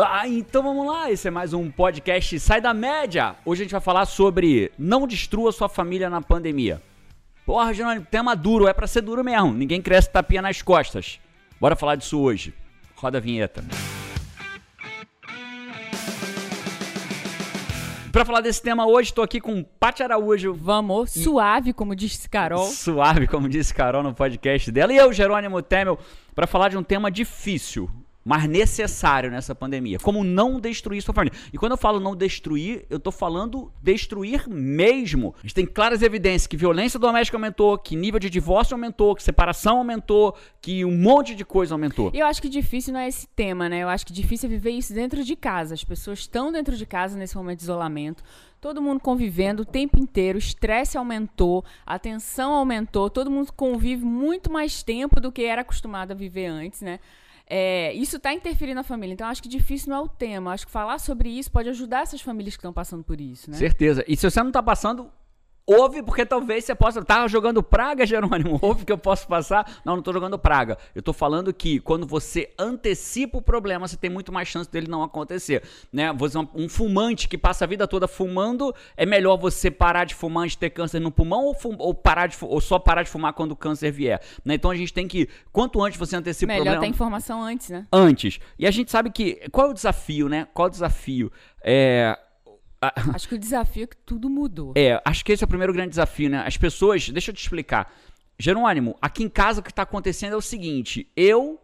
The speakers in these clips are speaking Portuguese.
Ah, então vamos lá, esse é mais um podcast Sai da Média. Hoje a gente vai falar sobre não destrua sua família na pandemia. Porra, Jerônimo, tema duro, é pra ser duro mesmo. Ninguém cresce tapinha nas costas. Bora falar disso hoje. Roda a vinheta. Pra falar desse tema hoje, estou aqui com Paty Araújo. Vamos, suave, como disse Carol. Suave, como disse Carol no podcast dela. E eu, Jerônimo Temel, para falar de um tema difícil mas necessário nessa pandemia. Como não destruir sua família. E quando eu falo não destruir, eu tô falando destruir mesmo. A gente tem claras evidências que violência doméstica aumentou, que nível de divórcio aumentou, que separação aumentou, que um monte de coisa aumentou. Eu acho que difícil não é esse tema, né? Eu acho que difícil é viver isso dentro de casa. As pessoas estão dentro de casa nesse momento de isolamento todo mundo convivendo o tempo inteiro, o estresse aumentou, a tensão aumentou, todo mundo convive muito mais tempo do que era acostumado a viver antes, né? É, isso está interferindo na família. Então, acho que difícil não é o tema. Acho que falar sobre isso pode ajudar essas famílias que estão passando por isso, né? Certeza. E se você não está passando, Ouve, porque talvez você possa. Tá jogando praga, Jerônimo? Ouve que eu posso passar? Não, não estou jogando praga. Eu estou falando que quando você antecipa o problema, você tem muito mais chance dele não acontecer. Né? Você, um fumante que passa a vida toda fumando, é melhor você parar de fumar antes de ter câncer no pulmão ou, fum, ou, parar de, ou só parar de fumar quando o câncer vier? Né? Então a gente tem que. Quanto antes você antecipa melhor o problema. Melhor ter informação antes, né? Antes. E a gente sabe que. Qual é o desafio, né? Qual é o desafio? É Acho que o desafio é que tudo mudou. É, acho que esse é o primeiro grande desafio, né? As pessoas. Deixa eu te explicar. Jerônimo, aqui em casa o que está acontecendo é o seguinte: eu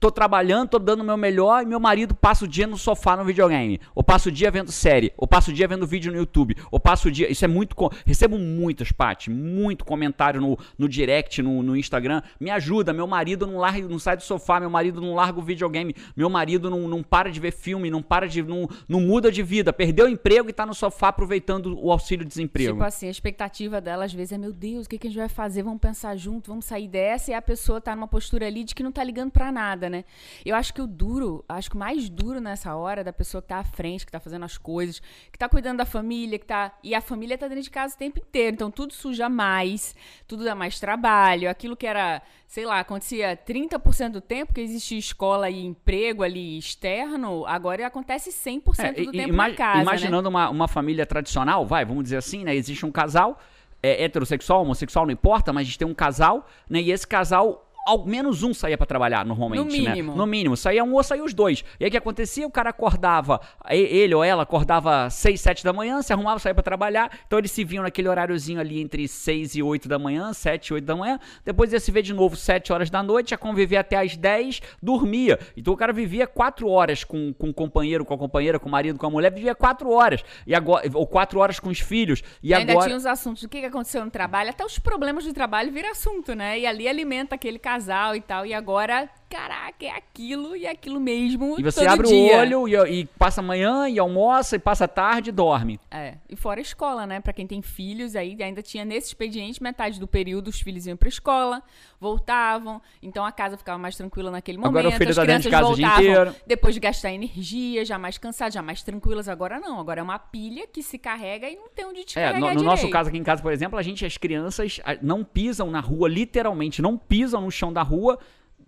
tô trabalhando, tô dando o meu melhor e meu marido passa o dia no sofá no videogame, ou passa o dia vendo série, ou passa o dia vendo vídeo no YouTube, ou passa o dia. Isso é muito. Recebo muitas, Paty, muito comentário no, no direct, no, no Instagram. Me ajuda, meu marido não, larga, não sai do sofá, meu marido não larga o videogame, meu marido não, não para de ver filme, não para de. Não, não muda de vida, perdeu o emprego e tá no sofá aproveitando o auxílio-desemprego. Tipo assim, a expectativa dela às vezes é: meu Deus, o que, que a gente vai fazer? Vamos pensar junto, vamos sair dessa, e a pessoa tá numa postura ali de que não tá ligando para nada né? Eu acho que o duro, acho que o mais duro nessa hora da pessoa que tá à frente, que tá fazendo as coisas, que tá cuidando da família, que tá. E a família tá dentro de casa o tempo inteiro. Então tudo suja mais, tudo dá mais trabalho. Aquilo que era, sei lá, acontecia 30% do tempo, que existia escola e emprego ali externo, agora acontece 100% é, do tempo na casa. Né? Imaginando né? uma, uma família tradicional, vai, vamos dizer assim, né? Existe um casal. É, heterossexual, homossexual, não importa, mas a gente tem um casal, né? E esse casal ao menos um saía para trabalhar normalmente, no né? mínimo. Né? No mínimo. Saía um ou saía os dois. E aí o que acontecia? O cara acordava, ele ou ela acordava 6, 7 da manhã, se arrumava, saía para trabalhar. Então eles se viam naquele horáriozinho ali entre 6 e 8 da manhã, 7 e 8 da manhã. Depois ia se ver de novo 7 horas da noite, ia conviver até as 10, dormia. Então o cara vivia 4 horas com, com o companheiro, com a companheira, com o marido, com a mulher, vivia 4 horas. E agora, ou 4 horas com os filhos. E, e ainda agora... tinha os assuntos do que aconteceu no trabalho, até os problemas do trabalho viram assunto, né? E ali alimenta aquele casal casal e tal. E agora caraca, é aquilo e é aquilo mesmo. E você abre dia. o olho e, e, passa amanhã e almoça e passa tarde e dorme. É. E fora a escola, né? Para quem tem filhos, aí ainda tinha nesse expediente metade do período os filhos iam para escola, voltavam, então a casa ficava mais tranquila naquele momento. Agora o filho as tá dentro de casa voltavam o dia inteiro. depois de gastar energia, já mais cansados, já mais tranquilas. Agora não, agora é uma pilha que se carrega e não tem onde te é, no, no nosso caso aqui em casa, por exemplo, a gente, as crianças não pisam na rua, literalmente, não pisam no chão da rua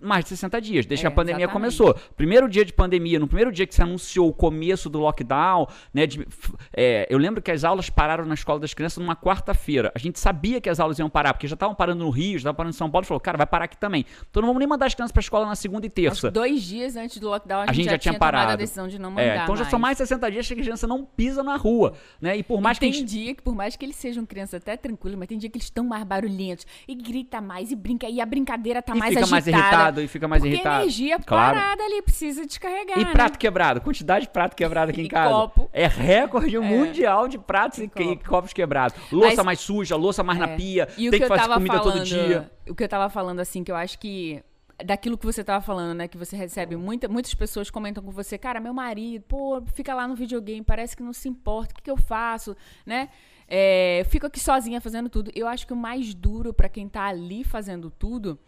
mais de 60 dias, desde é, que a pandemia exatamente. começou. Primeiro dia de pandemia, no primeiro dia que se anunciou o começo do lockdown, né? De, é, eu lembro que as aulas pararam na escola das crianças numa quarta-feira. A gente sabia que as aulas iam parar, porque já estavam parando no Rio, já estavam parando em São Paulo, falou, cara, vai parar aqui também. Então não vamos nem mandar as crianças para a escola na segunda e terça. Acho dois dias antes do lockdown, a gente, a gente já, já, tinha parado a decisão de não mandar é, Então já são mais de 60 dias que a criança não pisa na rua, né? E por mais e que tem gente... dia que por mais que eles sejam crianças até tranquilos, mas tem dia que eles estão mais barulhentos e grita mais e brinca e a brincadeira tá e mais agitada. mais irritado e fica mais irritado tá, energia claro. parada ali, precisa descarregar. E né? prato quebrado? Quantidade de prato quebrado aqui em casa. Copo. É recorde é. mundial de pratos e, e, copos quebrados. Louça Mas, mais suja, louça mais é. na pia, e tem que, que fazer comida falando, todo dia. O que eu tava falando, assim, que eu acho que daquilo que você tava falando, né? Que você recebe muita, muitas pessoas comentam com você, cara, meu marido, pô, fica lá no videogame, parece que não se importa, o que, que eu faço, né? É, fico aqui sozinha fazendo tudo. Eu acho que o mais duro para quem tá ali fazendo tudo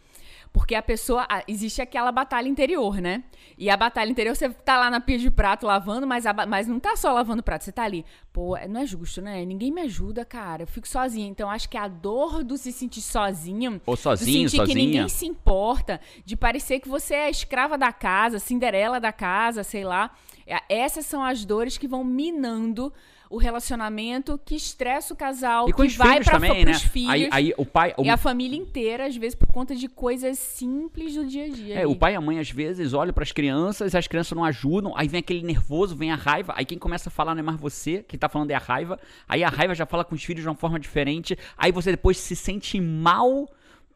porque a pessoa. Existe aquela batalha interior, né? E a batalha interior, você tá lá na pia de prato lavando, mas, a, mas não tá só lavando prato, você tá ali. Pô, é, não é justo, né? Ninguém me ajuda, cara. Eu fico sozinha. Então acho que a dor do se sentir sozinha. Ou sozinho, de sentir sozinha. que ninguém se importa, de parecer que você é escrava da casa, Cinderela da casa, sei lá. É, essas são as dores que vão minando o relacionamento, que estressa o casal, E que vai filhos para também, né? os filhos. Aí, aí o pai. o- E a família inteira, às vezes, por conta de coisas simples do dia a dia. É, ali. o pai e a mãe às vezes olham pras crianças, as crianças não ajudam, aí vem aquele nervoso, vem a raiva, aí quem começa a falar não é mais você, quem tá falando é a raiva, aí a raiva já fala com os filhos de uma forma diferente, aí você depois se sente mal.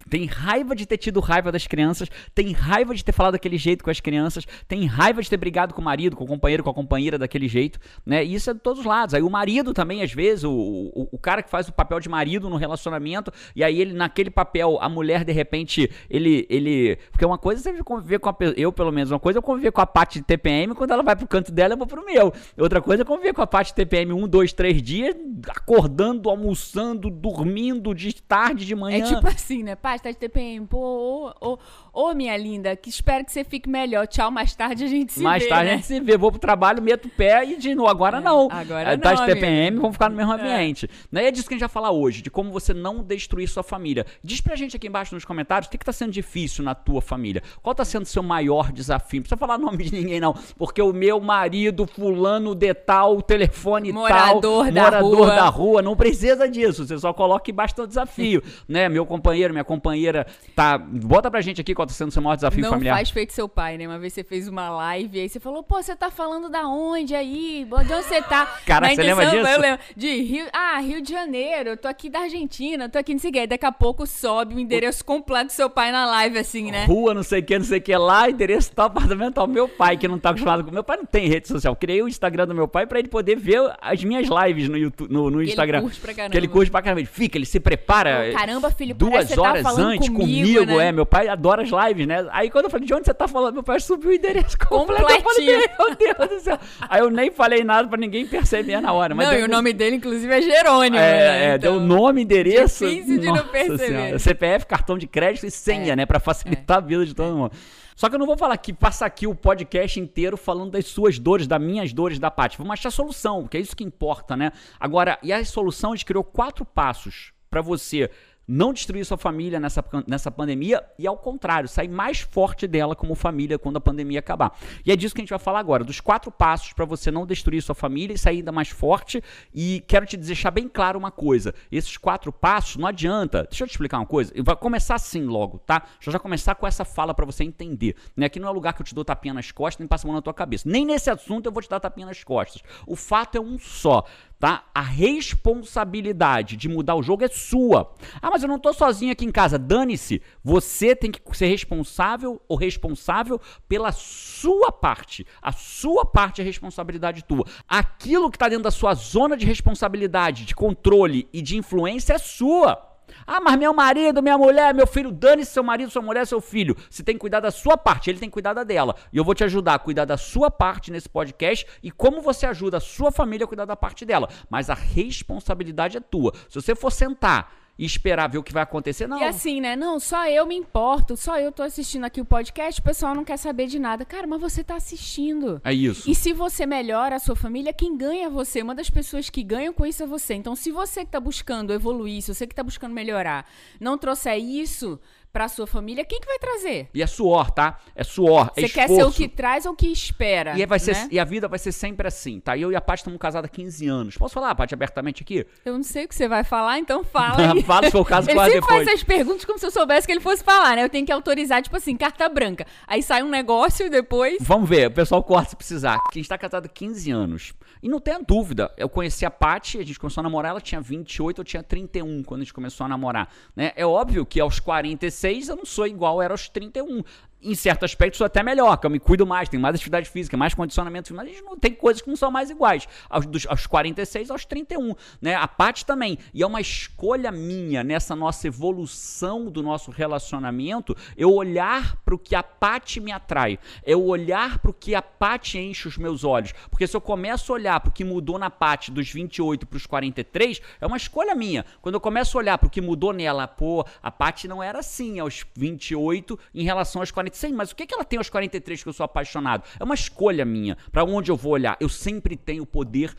Tem raiva de ter tido raiva das crianças, tem raiva de ter falado daquele jeito com as crianças, tem raiva de ter brigado com o marido, com o companheiro, com a companheira daquele jeito, né? E isso é de todos os lados. Aí o marido também, às vezes, o, o, o cara que faz o papel de marido no relacionamento, e aí ele, naquele papel, a mulher, de repente, ele. ele porque uma coisa é você conviver com a Eu, pelo menos, uma coisa é eu conviver com a parte de TPM, quando ela vai pro canto dela, eu vou pro meu. Outra coisa é conviver com a parte de TPM um, dois, três dias, acordando, almoçando, dormindo, de tarde, de manhã. É tipo assim, né? Pai, de TPM. Pô, ô, ô, ô, minha linda, que espero que você fique melhor. Tchau, mais tarde a gente se Mais vê, tarde né? a gente se vê, vou pro trabalho, meto o pé e de novo. Agora não. agora É, tá não, de TPM, amigo. vamos ficar no mesmo ambiente. Né? E é disso que a gente vai falar hoje, de como você não destruir sua família. Diz pra gente aqui embaixo nos comentários o que, que tá sendo difícil na tua família. Qual tá sendo o seu maior desafio? Não precisa falar nome de ninguém, não. Porque o meu marido, fulano de tal, telefone Morador tal, da morador rua. da rua, não precisa disso. Você só coloca embaixo do desafio. né? Meu companheiro, minha companheira, tá. Bota pra gente aqui qual tá sendo o seu maior desafio Não familiar. faz feito seu pai, né? Uma vez você fez uma live e aí você falou, pô, você tá falando da onde aí? De onde você tá? Cara, Na você lembra disso? Eu lembro. De Rio, ah, Rio de Janeiro, eu tô aqui da Argentina, eu tô aqui não sei o quê. Daqui a pouco sobe o endereço completo do seu pai na live, assim, né? Rua, não sei o que, não sei o que lá, endereço tal, apartamento tal. Meu pai, que não tá acostumado com. Meu pai não tem rede social. Criei o Instagram do meu pai pra ele poder ver as minhas lives no, YouTube, no, no ele Instagram. curte pra caramba. Que ele curte pra caramba. Ele fica, ele se prepara. Caramba, filho, Duas que tá horas antes comigo, né? é. Meu pai adora as lives, né? Aí quando eu falei, de onde você tá falando? Meu pai subiu o endereço completo. Eu falei, meu Deus do céu. Aí eu nem falei nada pra ninguém perceber na hora. Mas não, e o nome dele, inclusive, é Jerônimo. é, né? é, Então, deu nome, endereço. difícil de não perceber. Senhora. CPF, cartão de crédito e senha, É. né? Pra facilitar a vida de todo mundo. Só que eu não vou falar que passa aqui o podcast inteiro falando das suas dores, das minhas dores, da Paty. Vamos achar solução, porque é isso que importa, né? Agora, e a solução, a gente criou quatro passos pra você não destruir sua família nessa, nessa pandemia e, ao contrário, sair mais forte dela como família quando a pandemia acabar. E é disso que a gente vai falar agora, dos quatro passos pra você não destruir sua família e sair ainda mais forte. E quero te deixar bem claro uma coisa: esses quatro passos não adianta. Deixa eu te explicar uma coisa. Vai começar assim logo, tá? Deixa eu já começar com essa fala pra você entender. Né? Aqui não é lugar que eu te dou tapinha nas costas nem passo a mão na tua cabeça. Nem nesse assunto eu vou te dar tapinha nas costas. O fato é um só tá? A responsabilidade de mudar o jogo é sua. Ah, mas eu não tô sozinho aqui em casa. Dane-se. Você tem que ser responsável ou responsável pela sua parte. A sua parte é responsabilidade tua. Aquilo que tá dentro da sua zona de responsabilidade, de controle e de influência é sua. Ah, mas meu marido, minha mulher, meu filho, dane-se seu marido, sua mulher, seu filho. Você tem que cuidar da sua parte, ele tem que cuidar da dela. E eu vou te ajudar a cuidar da sua parte nesse podcast e como você ajuda a sua família a cuidar da parte dela. Mas a responsabilidade é tua. Se você for sentar e esperar ver o que vai acontecer, não. E assim, né? Não, só eu me importo, só eu tô assistindo aqui o podcast, o pessoal não quer saber de nada. Cara, mas você tá assistindo. É isso. E se você melhora a sua família, quem ganha é você. Uma das pessoas que ganham com isso é você. Então, se você que tá buscando evoluir, se você que tá buscando melhorar, não trouxer isso pra sua família, quem que vai trazer? E é suor, tá? É suor, é Você quer esforço. ser o que traz ou o que espera? E, vai ser, né? e a vida vai ser sempre assim, tá? Eu e a Paty estamos casados há 15 anos. Posso falar, Paty, abertamente aqui? Eu não sei o que você vai falar, então fala aí. Fala se for o caso, Ele fala sempre depois. faz essas perguntas como se eu soubesse que ele fosse falar, né? Eu tenho que autorizar, tipo assim, carta branca. Aí sai um negócio e depois. Vamos ver, o pessoal corta se precisar. A gente tá casado há 15 anos. E não tenha dúvida, eu conheci a Paty, a gente começou a namorar, ela tinha 28, eu tinha 31 quando a gente começou a namorar. Né? É óbvio que aos 46 eu não sou igual era aos 31. Em certo aspecto, sou até melhor, que eu me cuido mais, tenho mais atividade física, mais condicionamento mas não tem coisas que não são mais iguais. Aos, dos, aos 46 aos 31. Né? A Paty também. E é uma escolha minha nessa nossa evolução do nosso relacionamento, eu olhar pro que a Paty me atrai. Eu olhar pro que a Paty enche os meus olhos. Porque se eu começo a olhar pro que mudou na Paty dos 28 pros 43, é uma escolha minha. Quando eu começo a olhar pro que mudou nela, pô, a Paty não era assim aos 28 em relação aos 46, mas o que, que ela tem aos 43 que eu sou apaixonado? É uma escolha minha. Pra onde eu vou olhar? Eu sempre tenho poder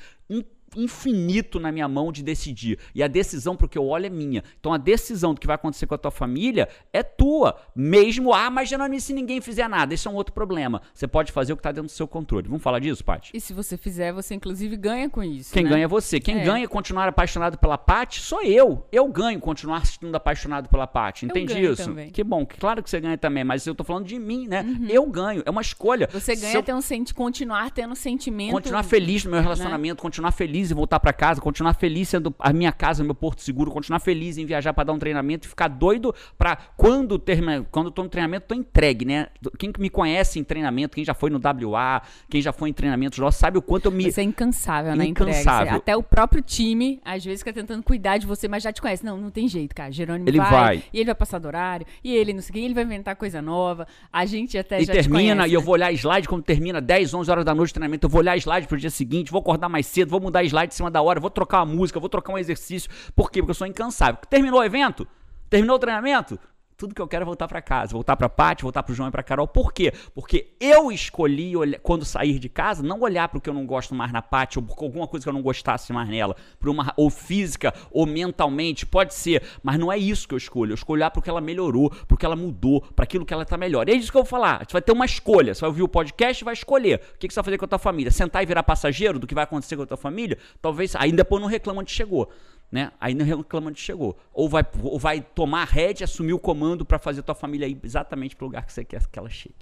infinito na minha mão de decidir. E a decisão pro que eu olho é minha. Então a decisão do que vai acontecer com a tua família é tua. Mesmo, ah, mas Jerônimo, se ninguém fizer nada, esse é um outro problema. Você pode fazer o que tá dentro do seu controle. Vamos falar disso, Paty? E se você fizer, você inclusive ganha com isso. Quem né? ganha é você. Quem É. ganha continuar apaixonado pela Paty sou eu. Eu ganho continuar sendo apaixonado pela Paty. Entende isso? também. Uhum. Que bom. Claro que você ganha também, mas eu tô falando de mim, né? Eu ganho. É uma escolha. Você Se ganha eu ter um senti continuar tendo sentimento. continuar feliz no meu relacionamento, continuar feliz em voltar pra casa, continuar feliz sendo a minha casa, meu porto seguro, continuar feliz em viajar pra dar um treinamento e ficar doido pra quando termina, quando eu tô no treinamento, tô entregue, né? Quem me conhece em treinamento, quem já foi no WA, quem já foi em treinamentos nossos, sabe o quanto eu me Você é incansável entrega. Incansável. Até o próprio time, às vezes, fica tentando cuidar de você, mas já te conhece. Não, não tem jeito, cara. Jerônimo Ele vai, vai. E ele vai passar do horário. E ele não sei o ele vai inventar coisa nova. A gente até e já te termina, conhece, e eu né? vou olhar slide quando termina 10, 11 horas da noite de treinamento, eu vou olhar slide pro dia seguinte, vou acordar mais cedo, vou mudar slide em cima da hora, vou trocar uma música, vou trocar um exercício. Por quê? Porque eu sou incansável. Terminou o evento? Terminou o treinamento? Tudo que eu quero é voltar pra casa, voltar pra Paty, voltar pro João e pra Carol. Por quê? Porque eu escolhi, quando sair de casa, não olhar pro que eu não gosto mais na Paty, ou por alguma coisa que eu não gostasse mais nela, por uma, ou física, ou mentalmente, pode ser, mas não é isso que eu escolho. Eu escolho olhar pro que ela melhorou, pro que ela mudou, pra aquilo que ela tá melhor. E é isso que eu vou falar. Você vai ter uma escolha. Você vai ouvir o podcast e vai escolher. O que que você vai fazer com a tua família? Sentar e virar passageiro do que vai acontecer com a tua família? Talvez, aí depois não reclama onde chegou né? Aí não reclama onde chegou. Ou vai, ou vai tomar a rédea, assumir o comando pra fazer tua família ir exatamente pro lugar que você quer que ela chegue.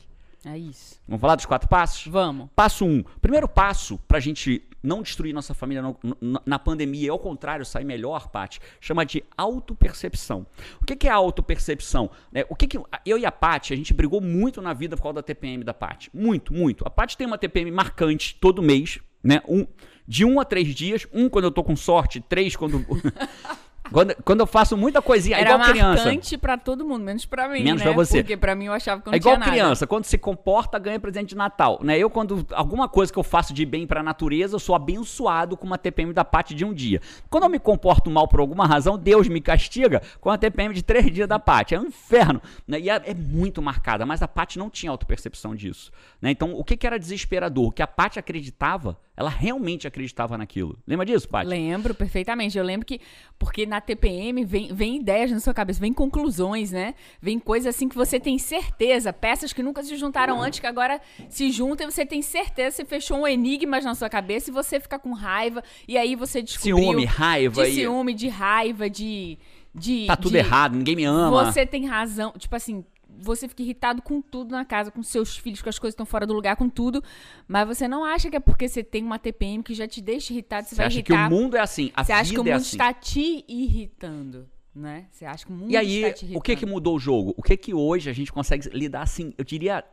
É isso. Vamos falar dos quatro passos? Vamos. Passo um. Primeiro passo pra gente não destruir nossa família no- no- na pandemia e ao contrário sair melhor, Paty, chama de autopercepção. O que que é autopercepção? Né, o que que eu e a Paty, a gente brigou muito na vida por causa da TPM da Paty. Muito, muito. A Paty tem uma TPM marcante todo mês, né? Um, de um a três dias. Um quando eu tô com sorte, três quando... quando, quando eu faço muita coisinha, é Era igual criança. marcante pra todo mundo, menos pra mim, Menos né? pra você. Porque pra mim eu achava que não É igual tinha nada. criança, quando se comporta, ganha presente de Natal. Né? Eu, quando alguma coisa que eu faço de bem pra natureza, eu sou abençoado com uma TPM da Paty de um dia. Quando eu me comporto mal por alguma razão, Deus me castiga com a TPM de três dias da Paty. É um inferno. Né? E é, é muito marcada, mas a Paty não tinha autopercepção disso. Né? Então, o que, que era desesperador? O que a Paty acreditava, ela realmente acreditava naquilo. Lembra disso, Paty? Lembro perfeitamente. Eu lembro que, porque na TPM vem, vem ideias na sua cabeça, vem conclusões, né? Vem coisas assim que você tem certeza, peças que nunca se juntaram antes, que agora se juntam e você tem certeza, você fechou um enigma na sua cabeça e você fica com raiva, e aí você descobriu... Ciúme, raiva De e- ciúme, de raiva, de... de Tá tudo de- errado, ninguém me ama. Você tem razão. Tipo assim, você fica irritado com tudo na casa, com seus filhos, com as coisas que estão fora do lugar, com tudo. Mas você não acha que é porque você tem uma TPM que já te deixa irritado, você, Você vai acha que irritar. o mundo é assim, a você acha que o é mundo assim. está te irritando, né? Você acha que o mundo E aí, está te irritando. o que que mudou o jogo? O que que hoje a gente consegue lidar assim, eu diria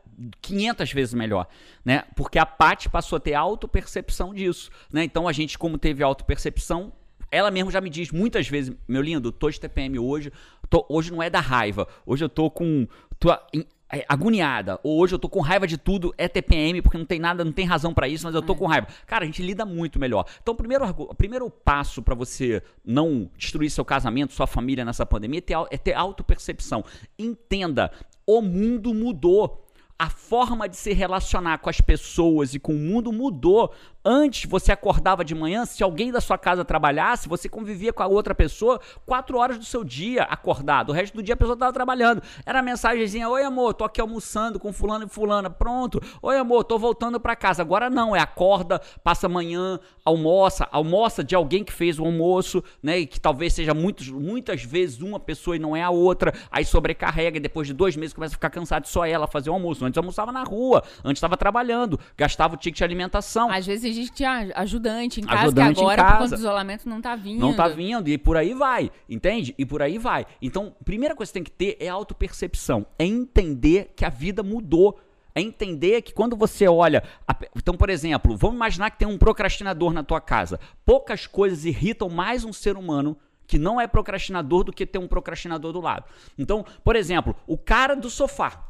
500 vezes melhor, né? Porque a Paty passou a ter autopercepção disso, né? Então a gente como teve autopercepção, ela mesmo já me diz muitas vezes, meu lindo, tô de TPM hoje, tô- hoje não é da raiva, hoje eu tô com tô a- em- é, agoniada, ou hoje eu tô com raiva de tudo, é TPM, porque não tem nada, não tem razão pra isso, mas eu tô com raiva. Cara, a gente lida muito melhor. Então, o primeiro, o primeiro passo pra você não destruir seu casamento, sua família nessa pandemia é ter, é ter autopercepção. Entenda, o mundo mudou. A forma de se relacionar com as pessoas e com o mundo mudou. Antes você acordava de manhã, se alguém da sua casa trabalhasse, você convivia com a outra pessoa quatro horas do seu dia acordado. O resto do dia a pessoa estava trabalhando. Era a mensagenzinha: Oi, amor, tô aqui almoçando com fulano e fulana. Pronto. Oi, amor, tô voltando para casa. Agora não, é acorda, passa amanhã, almoça, almoça de alguém que fez o almoço, né? E que talvez seja muitos, muitas vezes uma pessoa e não é a outra. Aí sobrecarrega e depois de dois meses começa a ficar cansado de só ela fazer o almoço. Antes almoçava na rua, antes estava trabalhando, gastava o ticket de alimentação. Às vezes a gente tinha ajudante em casa, Ajudante que agora, por conta do isolamento, não tá vindo. Não tá vindo, e por aí vai, entende? E por aí vai. Então, primeira coisa que você tem que ter é autopercepção. É entender que a vida mudou. É entender que quando você olha. a Então, por exemplo, vamos imaginar que tem um procrastinador na tua casa. Poucas coisas irritam mais um ser humano que não é procrastinador do que ter um procrastinador do lado. Então, por exemplo, o cara do sofá.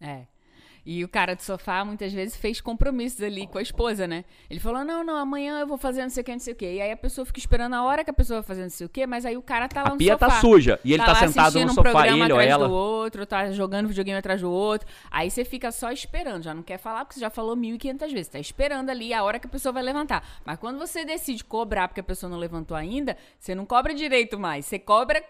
É. E o cara do sofá muitas vezes fez compromissos ali com a esposa, né? Ele falou: não, não, amanhã eu vou fazer não sei o que, não sei o que. E aí a pessoa fica esperando a hora que a pessoa vai fazer não sei o que, mas aí o cara tá lá A no pia sofá. tá suja e ele tá lá sentado no um sofá, programa ele ou atrás ela. do outro, tá jogando videogame atrás do outro. Aí você fica só esperando, já não quer falar porque você já falou 1.500 vezes. Tá esperando ali a hora que a pessoa vai levantar. Mas quando você decide cobrar porque a pessoa não levantou ainda, você não cobra direito mais. Você cobra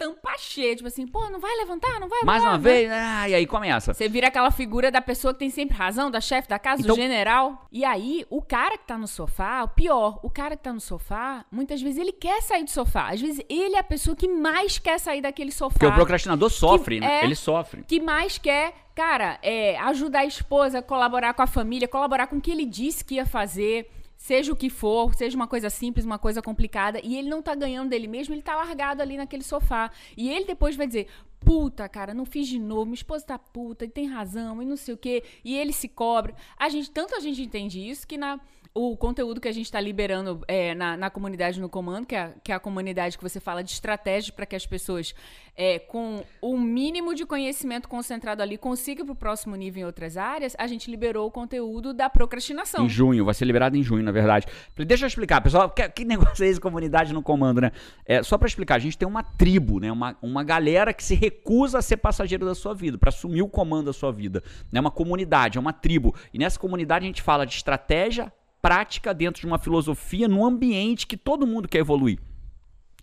tampa cheia. Tipo assim, pô, não vai levantar, não vai Mais uma vez, ah, e aí começa. Você vira aquela figura da pessoa que tem sempre razão, da chefe da casa, Então- do general. E aí, o cara que tá no sofá, o pior, o cara que tá no sofá, muitas vezes ele quer sair do sofá. Às vezes ele é a pessoa que mais quer sair daquele sofá. Porque o procrastinador sofre, Que- né? é. Ele sofre. Que mais quer, cara, é, ajudar a esposa, colaborar com a família, colaborar com o que ele disse que ia fazer. Seja o que for, seja uma coisa simples, uma coisa complicada, e ele não tá ganhando dele mesmo, ele tá largado ali naquele sofá. E ele depois vai dizer: puta, cara, não fiz de novo, minha esposa tá puta, e tem razão, e não sei o quê. E ele se cobra. A gente, tanto a gente entende isso que na. O conteúdo que a gente está liberando é, na, na comunidade no comando, que é, que é a comunidade que você fala de estratégia para que as pessoas, é, com o mínimo de conhecimento concentrado ali, consigam para o próximo nível em outras áreas, a gente liberou o conteúdo da procrastinação. Em junho, vai ser liberado em junho, na verdade. Deixa eu explicar, pessoal, que, que negócio é esse, comunidade no comando, né? É, só pra explicar, a gente tem uma tribo, né? Uma, uma galera que se recusa a ser passageiro da sua vida, pra assumir o comando da sua vida. É uma comunidade, é uma tribo. E nessa comunidade a gente fala de estratégia, prática dentro de uma filosofia, num ambiente que todo mundo quer evoluir.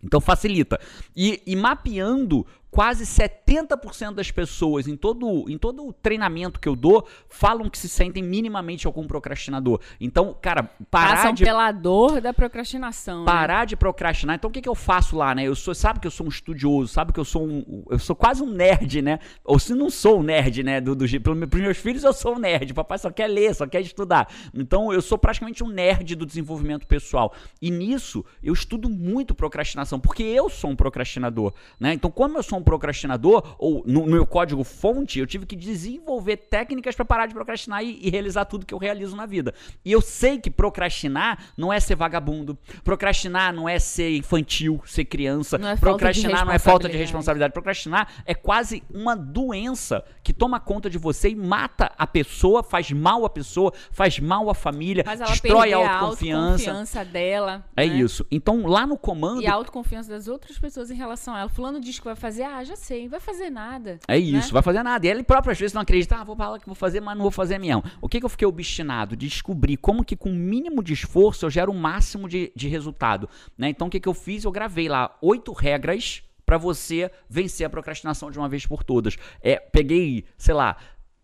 Então facilita. E, e mapeando quase 70% das pessoas em todo, em todo o treinamento que eu dou falam que se sentem minimamente algum procrastinador. Então, cara, parar Passam de pela dor da procrastinação. né? parar de procrastinar. Então o que, que eu faço lá, né? Eu sou, sabe que eu sou um estudioso, sabe que eu sou um, eu sou quase um nerd, né? Ou se não sou um nerd, né? Do, do, pro- pros meus filhos eu sou um nerd. Papai só quer ler, só quer estudar. Então eu sou praticamente um nerd do desenvolvimento pessoal. E nisso eu estudo muito procrastinação, porque eu sou um procrastinador, né? Então como eu sou um procrastinador, ou no, no meu código fonte, eu tive que desenvolver técnicas para parar de procrastinar e, e realizar tudo que eu realizo na vida. E eu sei que procrastinar não é ser vagabundo, procrastinar não é ser infantil, ser criança, Não é procrastinar não é falta de responsabilidade. procrastinar é quase uma doença que toma conta de você e mata a pessoa, faz mal à pessoa, faz mal à família, destrói a a autoconfiança. autoconfiança dela. É né? isso. Então lá no comando E a autoconfiança das outras pessoas em relação a ela. Fulano diz que vai fazer, ah, já sei, vai fazer nada. É isso, né? vai fazer nada. E ele próprio às vezes não acredita, ah, vou falar que vou fazer, mas não vou fazer mesmo. O que, que eu fiquei obstinado? De descobrir como que com o mínimo de esforço eu gero o máximo de, de resultado. Né? Então o que, que eu fiz? Eu gravei lá oito regras para você vencer a procrastinação de uma vez por todas. É, peguei, sei lá,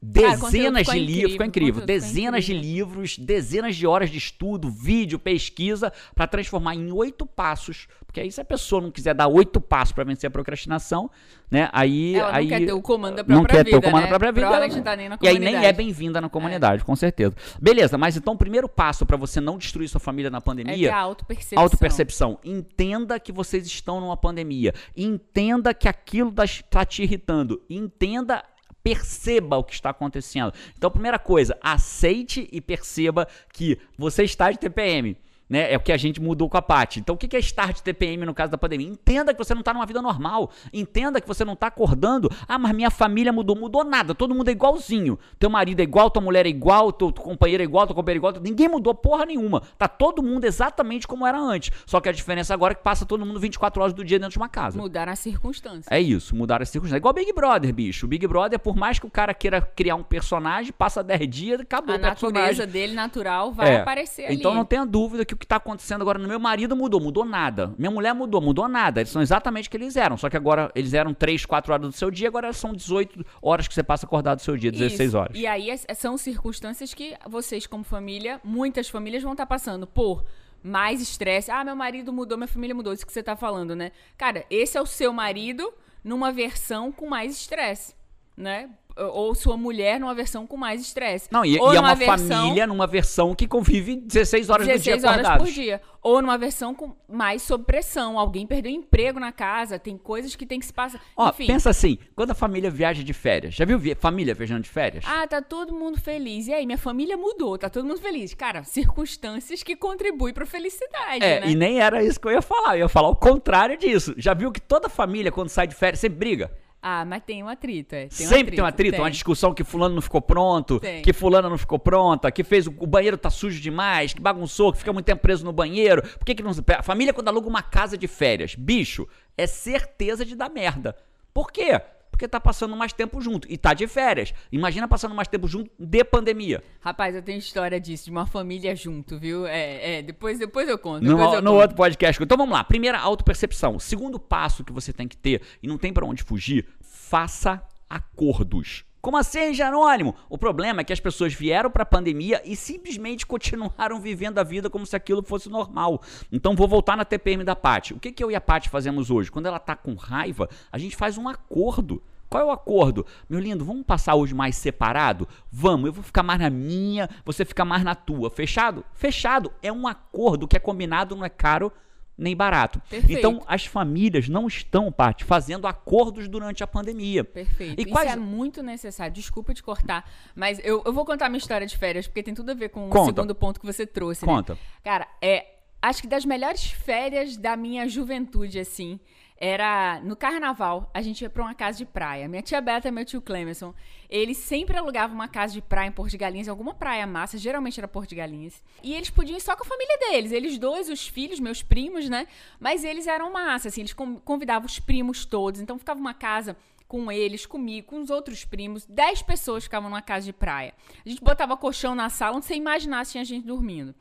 dezenas ficou de livros, ficou incrível, ficou dezenas de incrível. livros, dezenas de horas de estudo, vídeo, pesquisa, para transformar em oito passos. Porque aí se a pessoa não quiser dar oito passos para vencer a procrastinação, né? Aí, Ela não aí quer ter o comando da não própria quer ter o vida, comando né? da própria vida. Provavelmente tá nem na e aí nem é bem-vinda na comunidade, com certeza. Beleza, mas então o primeiro passo para você não destruir sua família na É pandemia ter a autopercepção. Autopercepção. Entenda que vocês estão numa pandemia. Entenda que aquilo está te irritando. Entenda. Perceba o que está acontecendo. Então, primeira coisa, aceite e perceba que você está de TPM. Né? É o que a gente mudou com a Paty. Então, o que é estar de TPM no caso da pandemia? Entenda que você não está numa vida normal. Entenda que você não está acordando. Ah, mas minha família mudou. Mudou nada. Todo mundo é igualzinho. Teu marido é igual, tua mulher é igual, teu companheiro é igual, teu companheiro é igual. Ninguém mudou porra nenhuma. Tá todo mundo exatamente como era antes. Só que a diferença agora é que passa todo mundo 24 horas do dia dentro de uma casa. Mudaram as circunstâncias. É isso, mudar as circunstâncias. É igual Big Brother, bicho. O Big Brother, por mais que o cara queira criar um personagem, passa 10 dias e acabou a o personagem. natureza dele natural vai É. aparecer ali. Então não tenha dúvida que o que está acontecendo agora no meu marido mudou, mudou nada. Minha mulher mudou, mudou nada. Eles são exatamente o que eles eram. Só que agora eles eram 3, 4 horas do seu dia, agora são 18 horas que você passa acordado do seu dia, 16 Isso. horas. E aí são circunstâncias que vocês, como família, muitas famílias vão estar passando por mais estresse. Ah, meu marido mudou, minha família mudou. Isso que você tá falando, né? Cara, esse é o seu marido numa versão com mais estresse, né? Ou sua mulher numa versão com mais estresse. Não, e, Ou e é uma versão- família numa versão que convive 16 horas do 16 dia horas por dia. Ou numa versão com mais sob pressão. Alguém perdeu emprego na casa, tem coisas que tem que se passar. Ó, Enfim. pensa assim, quando a família viaja de férias, já viu vi- família viajando de férias? Ah, tá todo mundo feliz. E aí, minha família mudou, tá todo mundo feliz. Cara, circunstâncias que contribuem pra felicidade, É, né? e nem era isso que eu ia falar. Eu ia falar o contrário disso. Já viu que toda família, quando sai de férias, sempre briga? Ah, mas tem um atrito, é. Tem um Sempre tem um atrito, uma discussão que fulano não ficou pronto, Tem. que fulana não ficou pronta, que fez o, o banheiro tá sujo demais, que bagunçou, que fica muito tempo preso no banheiro. Por que que não... A família quando aluga uma casa de férias, bicho, é certeza de dar merda. Por quê? Porque tá passando mais tempo junto e tá de férias. Imagina passando mais tempo junto de pandemia. Rapaz, eu tenho história disso, de uma família junto, viu? É, é depois, depois eu conto. No, depois eu no conto. outro podcast. Então vamos lá. Primeira, autopercepção. Segundo passo que você tem que ter, e não tem pra onde fugir, faça acordos. Como assim, Jerônimo? O problema é que as pessoas vieram pra pandemia e simplesmente continuaram vivendo a vida como se aquilo fosse normal. Então vou voltar na TPM da Paty. O que, que eu e a Paty fazemos hoje? Quando ela tá com raiva, a gente faz um acordo. Qual é o acordo? Meu lindo, vamos passar hoje mais separado? Vamos, eu vou ficar mais na minha, você fica mais na tua. Fechado? Fechado. É um acordo que é combinado, não é caro nem barato. Perfeito. Então, as famílias não estão, Paty, fazendo acordos durante a pandemia. Perfeito. E Isso quais- é muito necessário. Desculpa te cortar, mas eu, eu vou contar minha história de férias, porque tem tudo a ver com o Conta. segundo ponto que você trouxe. né? Conta. Cara, é, acho que das melhores férias da minha juventude, assim, era no carnaval, a gente ia pra uma casa de praia. Minha tia Beta e meu tio Clemerson, eles sempre alugavam uma casa de praia em Porto de Galinhas, em alguma praia massa, geralmente era Porto de Galinhas. E eles podiam ir só com a família deles, eles dois, os filhos, meus primos, né? Mas eles eram massa, assim, eles con- convidavam os primos todos, então ficava uma casa com eles, comigo, com os outros primos. Dez pessoas ficavam numa casa de praia. A gente botava colchão na sala, onde você imaginasse tinha gente dormindo.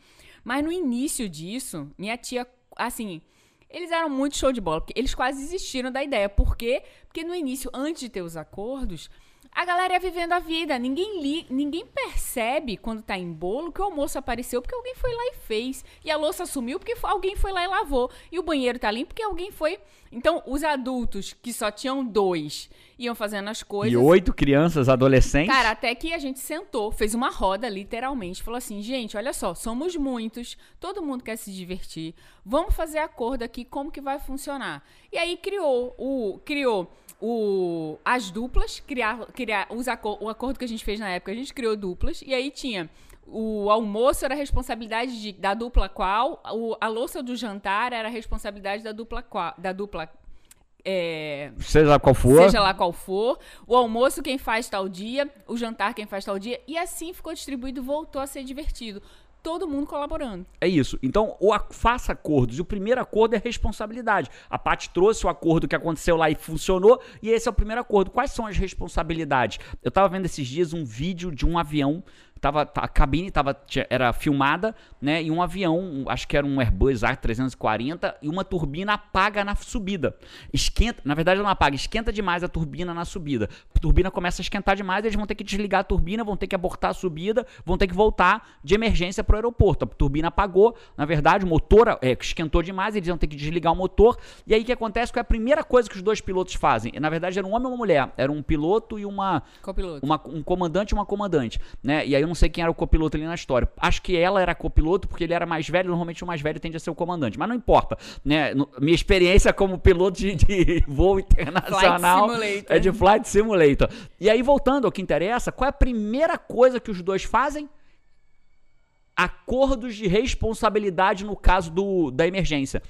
Mas no início disso, minha tia, assim, eles eram muito show de bola, porque eles quase desistiram da ideia. Por quê? Porque no início, antes de ter os acordos, a galera ia vivendo a vida. Ninguém li, ninguém percebe quando tá em bolo que o almoço apareceu porque alguém foi lá e fez. E a louça sumiu porque alguém foi lá e lavou. E o banheiro tá limpo porque alguém foi. Então, os adultos que só tinham dois iam fazendo as coisas. E oito crianças, adolescentes. Cara, até que a gente sentou, fez uma roda, literalmente, falou assim: gente, olha só, somos muitos, todo mundo quer se divertir, vamos fazer acordo aqui, como que vai funcionar? E aí criou o. Criou. O, as duplas, criar, criar os acor- o acordo que a gente fez na época, a gente criou duplas, e aí tinha o almoço era responsabilidade de- da dupla qual, o- a louça do jantar era responsabilidade da dupla qual, da dupla é, Seja qual for. seja lá qual for. O almoço quem faz tal dia, o jantar quem faz tal dia. E assim ficou distribuído voltou a ser divertido. Todo mundo colaborando. É isso. Então, o a- faça acordos. E o primeiro acordo é responsabilidade. A Paty trouxe o acordo que aconteceu lá e funcionou. E esse é o primeiro acordo. Quais são as responsabilidades? Eu tava vendo esses dias um vídeo de um avião. Tava, a cabine tava, era filmada, né? E um avião, um- acho que era um Airbus A340, e uma turbina apaga na subida. Esquenta, na verdade ela não apaga, esquenta demais a turbina na subida. A turbina começa a esquentar demais, eles vão ter que desligar a turbina, vão ter que abortar a subida, vão ter que voltar de emergência para o aeroporto. A turbina apagou, na verdade, o motor é, esquentou demais, eles vão ter que desligar o motor. E aí o que acontece? Qual é a primeira coisa que os dois pilotos fazem? Na verdade, era um homem e uma mulher. Era um piloto e uma, Copiloto. uma- um comandante e uma comandante, né? E aí não sei quem era o copiloto ali na história. Acho que ela era copiloto porque ele era mais velho, normalmente o mais velho tende a ser o comandante, mas não importa, né? Minha experiência como piloto de, de voo internacional é de Flight Simulator. E aí voltando ao que interessa, qual é a primeira coisa que os dois fazem? Acordos de responsabilidade no caso do, da emergência.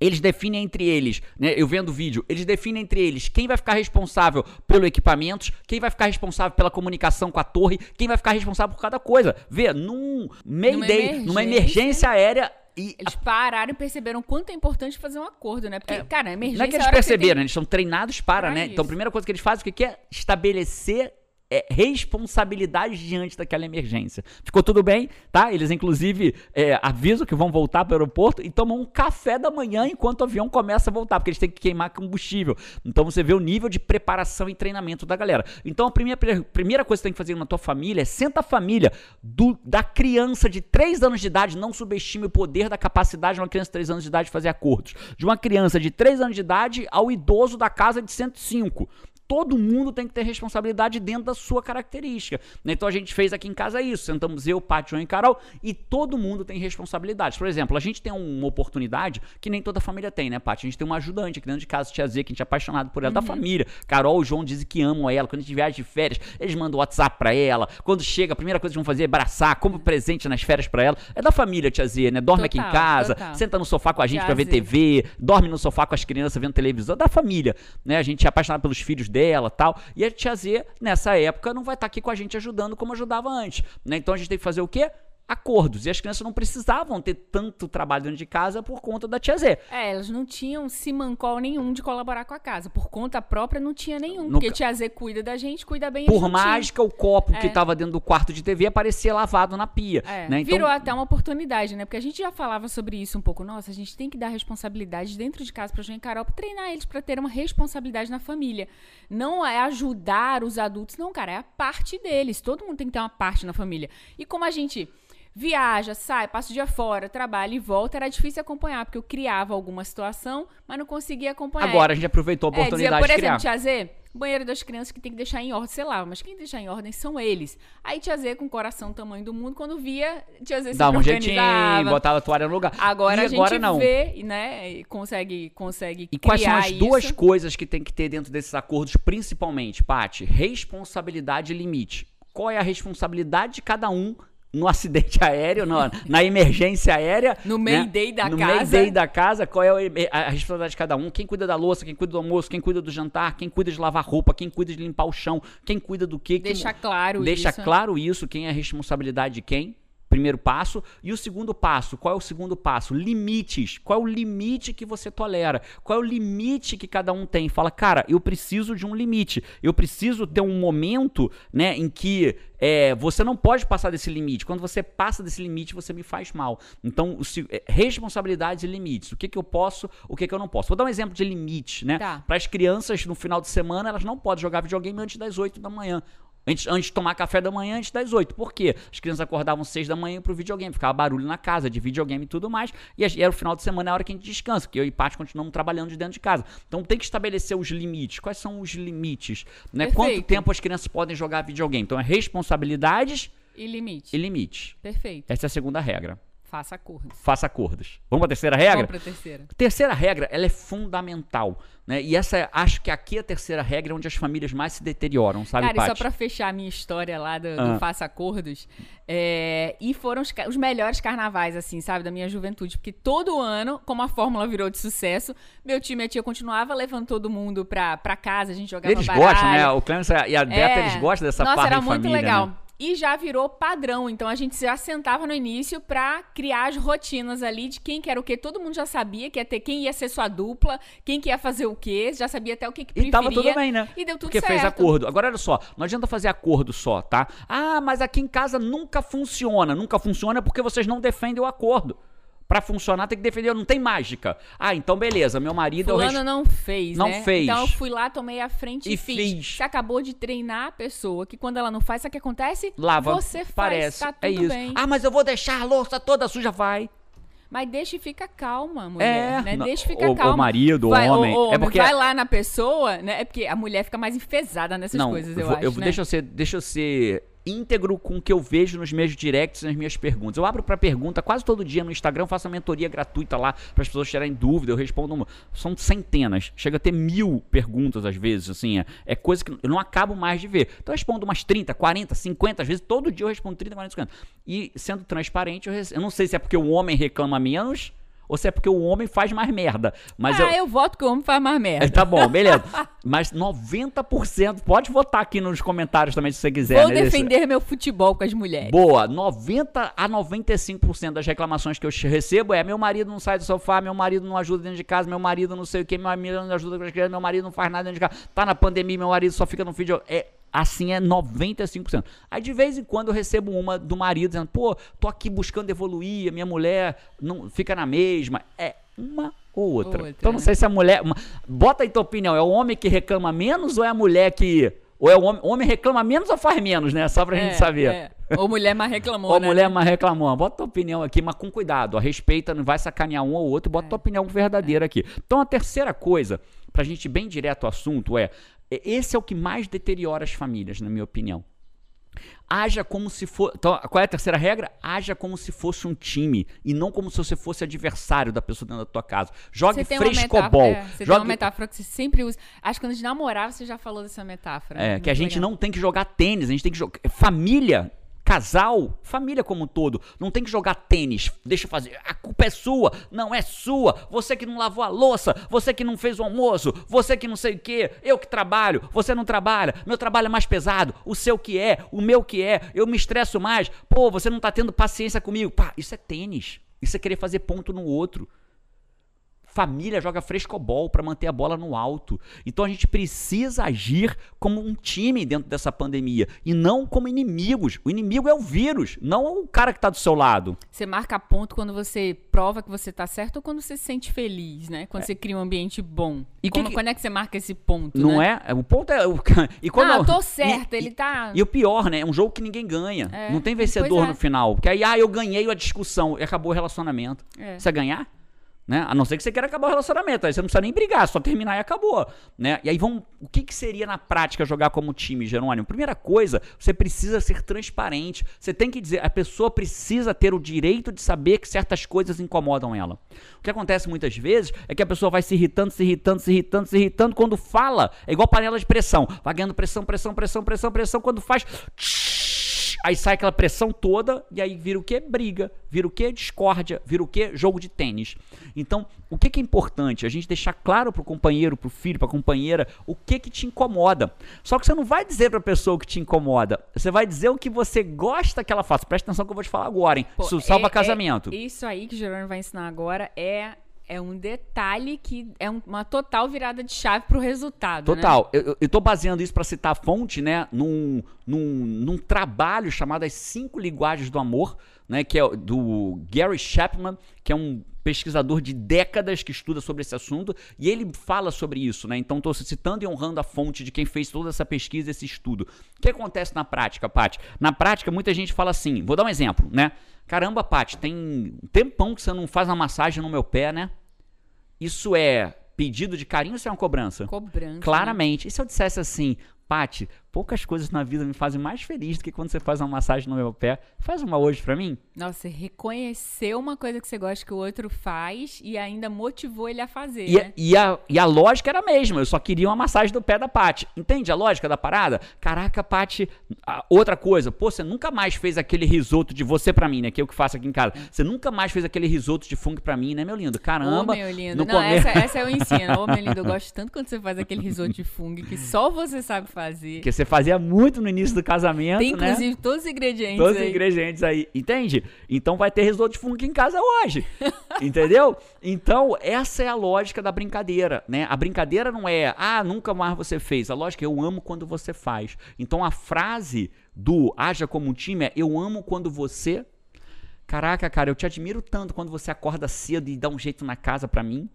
Eles definem entre eles, né? Eu vendo o vídeo, eles definem entre eles quem vai ficar responsável pelo equipamentos, quem vai ficar responsável pela comunicação com a torre, quem vai ficar responsável por cada coisa. Vê, num Mayday, numa emergência- emergência aérea e Eles pararam e perceberam o quanto é importante fazer um acordo, né? Porque, cara, a emergência. não é que eles hora você perceberam, tem- eles são treinados para, né? isso. Então a primeira coisa que eles fazem, o que que é? Estabelecer é, responsabilidade diante daquela emergência. Ficou tudo bem, tá? Eles, inclusive, é, avisam que vão voltar para o aeroporto e tomam um café da manhã enquanto o avião começa a voltar, porque eles têm que queimar combustível. Então você vê o nível de preparação e treinamento da galera. Então a primeira, primeira coisa que você tem que fazer na tua família é senta a família do, da criança de 3 anos de idade, não subestime o poder da capacidade de uma criança de 3 anos de idade de fazer acordos. De uma criança de 3 anos de idade ao idoso da casa de 105 todo mundo tem que ter responsabilidade dentro da sua característica. Né? Então a gente fez aqui em casa isso. Sentamos eu, Paty, João e Carol e todo mundo tem responsabilidade. Por exemplo, a gente tem uma oportunidade que nem toda família tem, né, Paty? A gente tem uma ajudante aqui dentro de casa, tia Z, que a gente é apaixonado por ela, uhum. da família. Carol, o João dizem que amam ela. Quando a gente viaja de férias, eles mandam WhatsApp pra ela. Quando chega, a primeira coisa que vão fazer é abraçar, como presente nas férias pra ela. É da família, tia Z, né? Dorme total, aqui em casa, total. senta no sofá com a gente tia pra ver Z. TV, dorme no sofá com as crianças vendo televisão. É da família, né? A gente é apaixonado pelos filhos dela tal. E a tia Z, nessa época, não vai estar tá aqui com a gente ajudando como ajudava antes. Né? Então a gente tem que fazer o quê? Acordos. E as crianças não precisavam ter tanto trabalho dentro de casa por conta da tia Z. É, elas não tinham simancol nenhum de colaborar com a casa. Por conta própria não tinha nenhum. No... Porque tia Z cuida da gente, cuida bem Por mágica, o copo é. que estava dentro do quarto de TV aparecia lavado na pia. É. Né? Então... Virou até uma oportunidade, né? Porque a gente já falava sobre isso um pouco. Nossa, a gente tem que dar responsabilidade dentro de casa para João e Carol, pra treinar eles para ter uma responsabilidade na família. Não é ajudar os adultos, não, cara. É a parte deles. Todo mundo tem que ter uma parte na família. E como a gente viaja, sai, passa o dia fora, trabalha e volta, era difícil acompanhar, porque eu criava alguma situação, mas não conseguia acompanhar. Agora a gente aproveitou a oportunidade é, dizia, por exemplo, de criar. Tia Z, banheiro das crianças que tem que deixar em ordem, sei lá, mas quem deixar em ordem são eles. Aí Tia Z, com o coração tamanho do mundo, quando via, Tia Z se Dá um jeitinho, botava a toalha no lugar. Agora e a gente agora não. vê, né, e consegue, consegue E quais são as isso. duas coisas que tem que ter dentro desses acordos, principalmente, Paty? Responsabilidade e limite. Qual é a responsabilidade de cada um no acidente aéreo, no, na emergência aérea. No Mayday né? da no casa. No Mayday da casa, qual é a, responsabilidade de cada um? Quem cuida da louça, quem cuida do almoço, quem cuida do jantar, quem cuida de lavar roupa, quem cuida de limpar o chão, quem cuida do quê? Deixa claro Deixa isso. Deixa claro isso, quem é a responsabilidade de quem primeiro passo. E o segundo passo, qual é o segundo passo? Limites. Qual é o limite que você tolera? Qual é o limite que cada um tem? Fala, cara, eu preciso de um limite. Eu preciso ter um momento, né, em que é, você não pode passar desse limite. Quando você passa desse limite, você me faz mal. Então, o, é, responsabilidades e limites. O que, que eu posso, o que, que eu não posso. Vou dar um exemplo de limite, né? Tá. Para as crianças, no final de semana, elas não podem jogar videogame antes das 8 da manhã. Antes, antes de tomar café da manhã, antes das 8. Por quê? As crianças acordavam 6 da manhã pro videogame, ficava barulho na casa, de videogame e tudo mais. E era o final de semana, é a hora que a gente descansa, porque eu e Paty continuamos trabalhando de dentro de casa. Então tem que estabelecer os limites. Quais são os limites? Né? Quanto tempo as crianças podem jogar videogame? Então é responsabilidades e limite. E limite. Perfeito. Essa é a segunda regra. Faça acordos. Faça acordos. Vamos para a terceira regra? Vamos para a terceira. Terceira regra, ela é fundamental. Né? E essa, acho que aqui é a terceira regra onde as famílias mais se deterioram, sabe, Cara, e só para fechar a minha história lá do, do ah. Faça Acordos, é, e foram os, os, melhores carnavais, assim, sabe, da minha juventude. Porque todo ano, como a fórmula virou de sucesso, meu tio e minha tia continuava levando todo mundo pra, pra casa, a gente jogava Eles baralho. gostam, né? O Clemens e a Beta, é, eles gostam dessa nossa, parte era muito família, legal. Né? E já virou padrão. Então a gente já sentava no início pra criar as rotinas ali de quem que era o quê. Todo mundo já sabia que ia ter quem ia ser sua dupla, quem que ia fazer o quê, já sabia até o que, que preferia. E tava tudo bem, né? E deu tudo Porque certo. fez acordo. Agora olha só, não adianta fazer acordo só, tá? Ah, mas aqui em casa nunca funciona. Nunca funciona porque vocês não defendem o acordo. Pra funcionar tem que defender, não tem mágica. Ah, então beleza, meu marido... Fulano res... não fez, Não né? fez. Então eu fui lá, tomei a frente e, e fiz. fiz. Você acabou de treinar a pessoa, que quando ela não faz, sabe o que acontece? Lava, Você faz, parece. tá tudo é isso. bem. Ah, mas eu vou deixar a louça toda suja, vai. Mas deixa e fica calma, mulher. É, né? Deixa e fica o, calma. O marido, o vai, homem. O, o é porque vai lá na pessoa, né? É porque a mulher fica mais enfesada nessas não, coisas, eu, vou, acho. Eu, né? deixa, eu ser, deixa eu ser íntegro com o que eu vejo nos meus directs, nas minhas perguntas. Eu abro para pergunta quase todo dia no Instagram, faço a mentoria gratuita lá para as pessoas tirarem dúvida, eu respondo. São centenas, chega a ter mil perguntas às vezes, assim, é, é coisa que eu não acabo mais de ver. Então eu respondo umas 30, 40, 50, às vezes todo dia eu respondo 30, 40, 50. E sendo transparente, eu, eu não sei se é porque o homem reclama menos ou se é porque o homem faz mais merda. Mas ah, eu... eu voto que o homem faz mais merda. Tá bom, beleza. Mas 90%, pode votar aqui nos comentários também se você quiser. Vou né? defender meu futebol com as mulheres. Boa, 90 a 95% das reclamações que eu recebo é meu marido não sai do sofá, meu marido não ajuda dentro de casa, meu marido não sei o que, meu marido não ajuda com as crianças, meu marido não faz nada dentro de casa, tá na pandemia, meu marido só fica no vídeo. É, Assim é 95%. Aí de vez em quando eu recebo uma do marido dizendo: pô, tô aqui buscando evoluir, a minha mulher não fica na mesma. É uma ou outra. outra então não né? sei se a mulher. Uma, bota aí tua opinião: é o homem que reclama menos ou é a mulher que Ou é o homem, o homem reclama menos ou faz menos, né? Só pra É, gente saber. é. Ou mulher mais reclamou, Ou né? mulher mais reclamou. Bota tua opinião aqui, mas com cuidado. ó, respeita, não vai sacanear um ou outro. Bota tua opinião verdadeira aqui. Então, a terceira coisa, pra gente ir bem direto ao assunto, é... é- Esse é o que mais deteriora as famílias, na minha opinião. Haja como se fosse. Então, qual é a terceira regra? Haja como se fosse um time e não como se você fosse adversário da pessoa dentro da tua casa. Jogue tem frescobol. é, você tem jogue... uma metáfora que você sempre usa. Acho que quando a gente namorava, você já falou dessa metáfora. É, Muito que a gente legal. não tem que jogar tênis, a gente tem que jogar. Família, casal, família como um todo, não tem que jogar tênis. Deixa eu fazer. A culpa é sua, não é sua. Você que não lavou a louça, você que não fez o almoço, você que não sei o quê, eu que trabalho, você não trabalha, meu trabalho é mais pesado, o seu que é, o meu que é, eu me estresso mais. Pô, você não tá tendo paciência comigo. Pá, isso é tênis. Isso é querer fazer ponto no outro. Família joga frescobol para manter a bola no alto. Então a gente precisa agir como um time dentro dessa pandemia e não como inimigos. O inimigo é o vírus, não o cara que tá do seu lado. Você marca ponto quando você prova que você tá certo ou quando você se sente feliz, né? Quando você cria um ambiente bom. E Como- que Quando é que você marca esse ponto, Não né? é? O ponto é. o- E quando Ah, eu tô certo, e- ele tá... E o pior, né? É um jogo que ninguém ganha. É, não tem vencedor é. no final. Porque aí, ah, eu ganhei a discussão e acabou o relacionamento. É. Você vai ganhar? Né? A não ser que você queira acabar o relacionamento. Aí você não precisa nem brigar, só terminar e acabou. Né? E aí vamos. O que, que seria na prática jogar como time, Jerônimo? Primeira coisa, você precisa ser transparente. Você tem que dizer, a pessoa precisa ter o direito de saber que certas coisas incomodam ela. O que acontece muitas vezes é que a pessoa vai se irritando, se irritando, se irritando, se irritando. Quando fala, é igual panela de pressão. Vai ganhando pressão, pressão, pressão, pressão, pressão. Quando faz. Aí sai aquela pressão toda e aí vira o que? Briga. Vira o que? Discórdia. Vira o que? Jogo de tênis. Então, o que, que é importante? A gente deixar claro pro companheiro, pro filho, pra companheira, o que que te incomoda. Só que você não vai dizer pra pessoa o que te incomoda. Você vai dizer o que você gosta que ela faça. Presta atenção que eu vou te falar agora, hein? Pô, Isso salva é- casamento. é- isso aí que o Jerônimo vai ensinar agora é, é um detalhe que é um- uma total virada de chave pro resultado, né? Total. Eu, eu- tô baseando isso pra citar a fonte, né? Num, num, num trabalho chamado As Cinco Linguagens do Amor, né? Que é o- do Gary Chapman, que é um pesquisador de décadas que estuda sobre esse assunto, e ele fala sobre isso, né? Então estou citando e honrando a fonte de quem fez toda essa pesquisa, esse estudo. O que acontece na prática, Paty? Na prática, muita gente fala assim, vou dar um exemplo, né? Caramba, Paty, tem um tempão que você não faz uma massagem no meu pé, né? Isso é pedido de carinho ou isso é uma cobrança? Cobrança. né? Claramente. E se eu dissesse assim, Pati, poucas coisas na vida me fazem mais feliz do que quando você faz uma massagem no meu pé. Faz uma hoje pra mim? Nossa, você reconheceu uma coisa que você gosta que o outro faz e ainda motivou ele a fazer, E, né? e a, e a lógica era a mesma, eu só queria uma massagem do pé da Pati. Entende a lógica da parada? Caraca, Pati, ah, outra coisa, pô, você nunca mais fez aquele risoto de você pra mim, né? Que é o que faço aqui em casa. Você nunca mais fez aquele risoto de funk pra mim, né, meu lindo? Caramba. Ô, meu lindo. Não, essa, essa eu ensino. Ô, meu lindo, eu gosto tanto quando você faz aquele risoto de fungo que só você sabe fazer. Que você fazia muito no início do casamento, Tem, né? inclusive, todos os ingredientes Todos os aí. ingredientes aí, entende? Então vai ter risoto de fungo em casa hoje, entendeu? Então essa é a lógica da brincadeira, né? A brincadeira não é, ah, nunca mais você fez. A lógica é, eu amo quando você faz. Então a frase do haja como um time é, eu amo quando você... Caraca, cara, eu te admiro tanto quando você acorda cedo e dá um jeito na casa pra mim.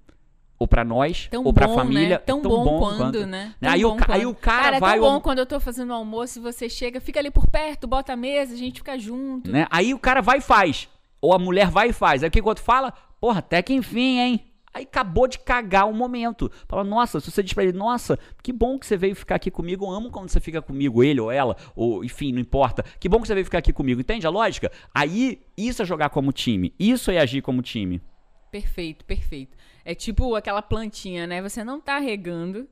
Ou pra nós, Tão ou pra bom, família. né? Tão, bom, quando, né? Tão Aí, o, bom ca- aí quando. o cara, é vai... tão bom o- quando eu tô fazendo almoço e você chega, fica ali por perto, bota a mesa, a gente fica junto. né? Aí o cara vai e faz. Ou a mulher vai e faz. Aí o que o outro fala? Porra, até que enfim, hein? Aí acabou de cagar o momento. Fala, nossa, se você diz pra ele, nossa, que bom que você veio ficar aqui comigo. Eu amo quando você fica comigo, ele ou ela, ou enfim, não importa. Que bom que você veio ficar aqui comigo. Entende a lógica? Aí, isso é jogar como time. Isso é agir como time. Perfeito, perfeito. É tipo aquela plantinha, né? Você não tá regando.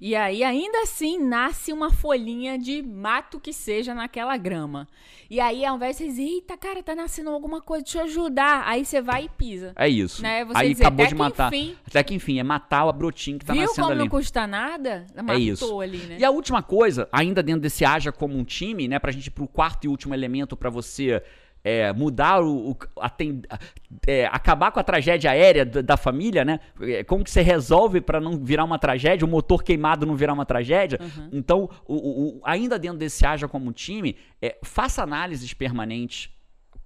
E aí, ainda assim, nasce uma folhinha de mato que seja naquela grama. E aí, ao invés de você dizer, eita, cara, tá nascendo alguma coisa, deixa eu ajudar. Aí você vai e pisa. É isso. Né? Você Aí dizer, acabou de matar. enfim. Até que enfim, é matar o brotinho que tá Viu nascendo como ali. não custa nada? Matou É isso. ali, né? E a última coisa, ainda dentro desse haja como um time, né, pra gente ir pro quarto e último elemento pra você é, mudar o, o- a é, acabar com a tragédia aérea da, da família, né? É, Como que você resolve pra não virar uma tragédia, o motor queimado não virar uma tragédia? Então, o- o- ainda dentro desse haja como time, é, faça análises permanentes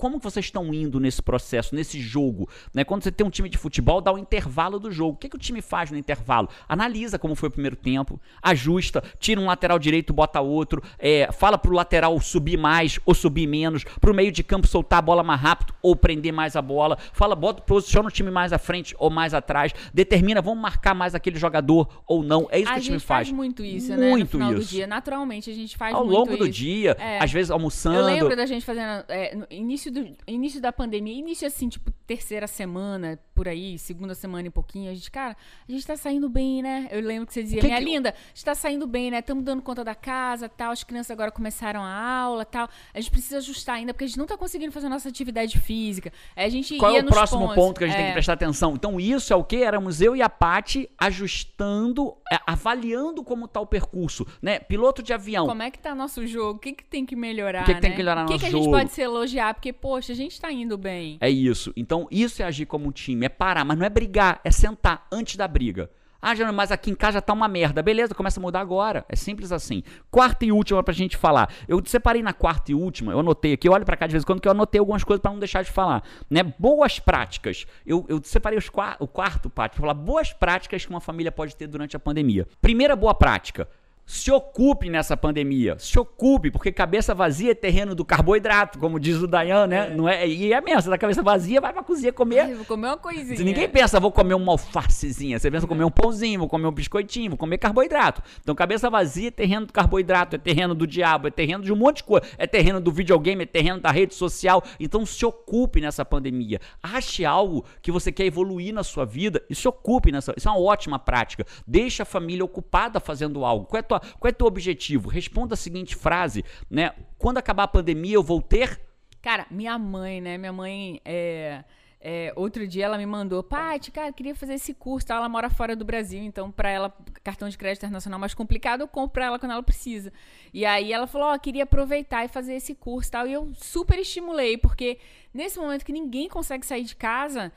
como vocês estão indo nesse processo, nesse jogo? Né? Quando você tem um time de futebol, dá o um intervalo do jogo. O que, que o time faz no intervalo? Analisa como foi o primeiro tempo, ajusta, tira um lateral direito, bota outro, é, fala pro lateral subir mais ou subir menos, pro meio de campo soltar a bola mais rápido ou prender mais a bola, fala, bota, posiciona o time mais à frente ou mais atrás, determina, vamos marcar mais aquele jogador ou não. É isso a que o time faz. faz. muito isso, muito né? No final isso. do dia. Naturalmente, a gente faz Ao longo do isso. dia, É. às vezes almoçando. Eu lembro da gente fazendo. é, no início, do, início da pandemia, início assim, tipo, terceira semana, por aí, segunda semana e pouquinho, a gente, cara, a gente tá saindo bem, né? Eu lembro que você dizia, Que minha que- linda, a gente tá saindo bem, né? Estamos dando conta da casa tal, as crianças agora começaram a aula tal. A gente precisa ajustar ainda, porque a gente não tá conseguindo fazer nossa atividade física. Aí a gente Qual é o próximo pontos. ponto que a gente tem É. que prestar atenção? Então, isso é o que? Éramos eu e a Paty ajustando, é, avaliando como tá o percurso, né? Piloto de avião. Como é que tá nosso jogo? O que, que tem que melhorar? O que que tem né? que melhorar no O que, nosso que a gente jogo? pode se elogiar? Porque, poxa, a gente tá indo bem. É isso. Então, isso é agir como um time, é parar, mas não é brigar, é sentar antes da briga. Ah, Jânio, mas aqui em casa já tá uma merda. Beleza, começa a mudar agora. É simples assim. Quarta e última pra gente falar. Eu separei na quarta e última, eu anotei aqui, eu olho pra cá de vez em quando que eu anotei algumas coisas pra não deixar de falar. Né? Boas práticas. Eu, eu separei os o quarto, Paty, pra falar boas práticas que uma família pode ter durante a pandemia. Primeira boa prática. Se ocupe nessa pandemia. Se ocupe, porque cabeça vazia é terreno do carboidrato, como diz o Dayan, né? Não é, e é mesmo, você tá cabeça vazia, vai pra cozinha comer. Ai, vou comer uma coisinha. Se ninguém pensa, vou comer uma alfacezinha. Você pensa, comer um pãozinho, vou comer um biscoitinho, vou comer carboidrato. Então, cabeça vazia é terreno do carboidrato, é terreno do diabo, é terreno de um monte de coisa. É terreno do videogame, é terreno da rede social. Então, se ocupe nessa pandemia. Ache algo que você quer evoluir na sua vida e se ocupe nessa. Isso é uma ótima prática. Deixa a família ocupada fazendo algo. Qual é, tua, qual é teu objetivo? Responda a seguinte frase, né? Quando acabar a pandemia, eu vou ter. Cara, minha mãe, né? Minha mãe, é, é, outro dia ela me mandou, Paty, cara, queria fazer esse curso, tá? ela mora fora do Brasil, então pra ela, cartão de crédito internacional mais complicado, eu compro pra ela quando ela precisa. E aí ela falou, ó, queria aproveitar e fazer esse curso tal, e eu super estimulei, porque nesse momento que ninguém consegue sair de casa,